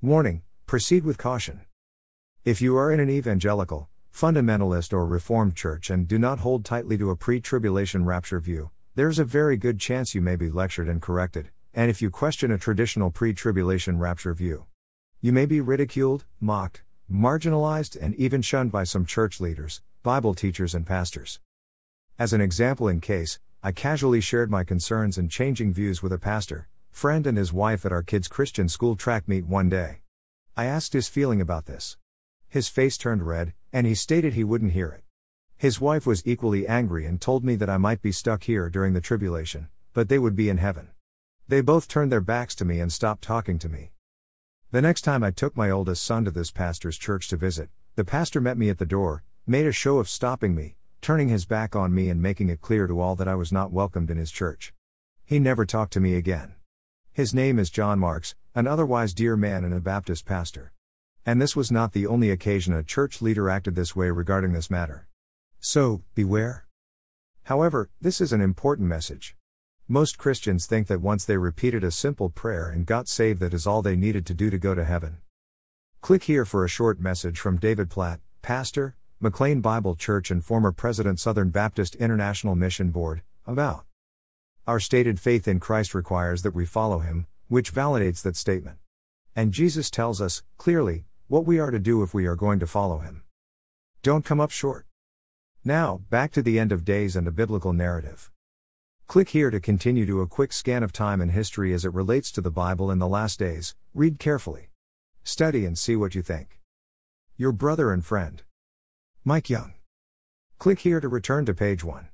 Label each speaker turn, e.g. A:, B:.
A: Warning Proceed with caution. If you are in an evangelical, fundamentalist, or reformed church and do not hold tightly to a pre tribulation rapture view, there's a very good chance you may be lectured and corrected, and if you question a traditional pre tribulation rapture view, you may be ridiculed, mocked, marginalized, and even shunned by some church leaders, Bible teachers, and pastors. As an example, in case, I casually shared my concerns and changing views with a pastor, friend, and his wife at our kids' Christian school track meet one day. I asked his feeling about this. His face turned red, and he stated he wouldn't hear it. His wife was equally angry and told me that I might be stuck here during the tribulation, but they would be in heaven. They both turned their backs to me and stopped talking to me. The next time I took my oldest son to this pastor's church to visit, the pastor met me at the door, made a show of stopping me, turning his back on me and making it clear to all that I was not welcomed in his church. He never talked to me again. His name is John Marks, an otherwise dear man and a Baptist pastor. And this was not the only occasion a church leader acted this way regarding this matter. So, beware. However, this is an important message. Most Christians think that once they repeated a simple prayer and got saved, that is all they needed to do to go to heaven. Click here for a short message from David Platt, pastor, McLean Bible Church and former president Southern Baptist International Mission Board, about our stated faith in Christ requires that we follow him, which validates that statement. And Jesus tells us, clearly, what we are to do if we are going to follow him. Don't come up short. Now, back to the end of days and a biblical narrative. Click here to continue to a quick scan of time and history as it relates to the Bible in the last days. Read carefully. Study and see what you think. Your brother and friend, Mike Young. Click here to return to page 1.